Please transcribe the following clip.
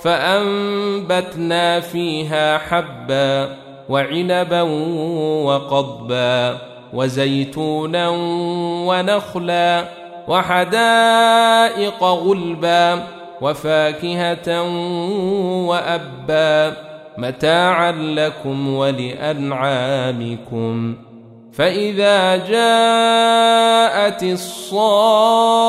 فأنبتنا فيها حبا وعنبا وقضبا وزيتونا ونخلا وحدائق غلبا وفاكهة وأبا متاعا لكم ولأنعامكم. فإذا جاءت الصاخة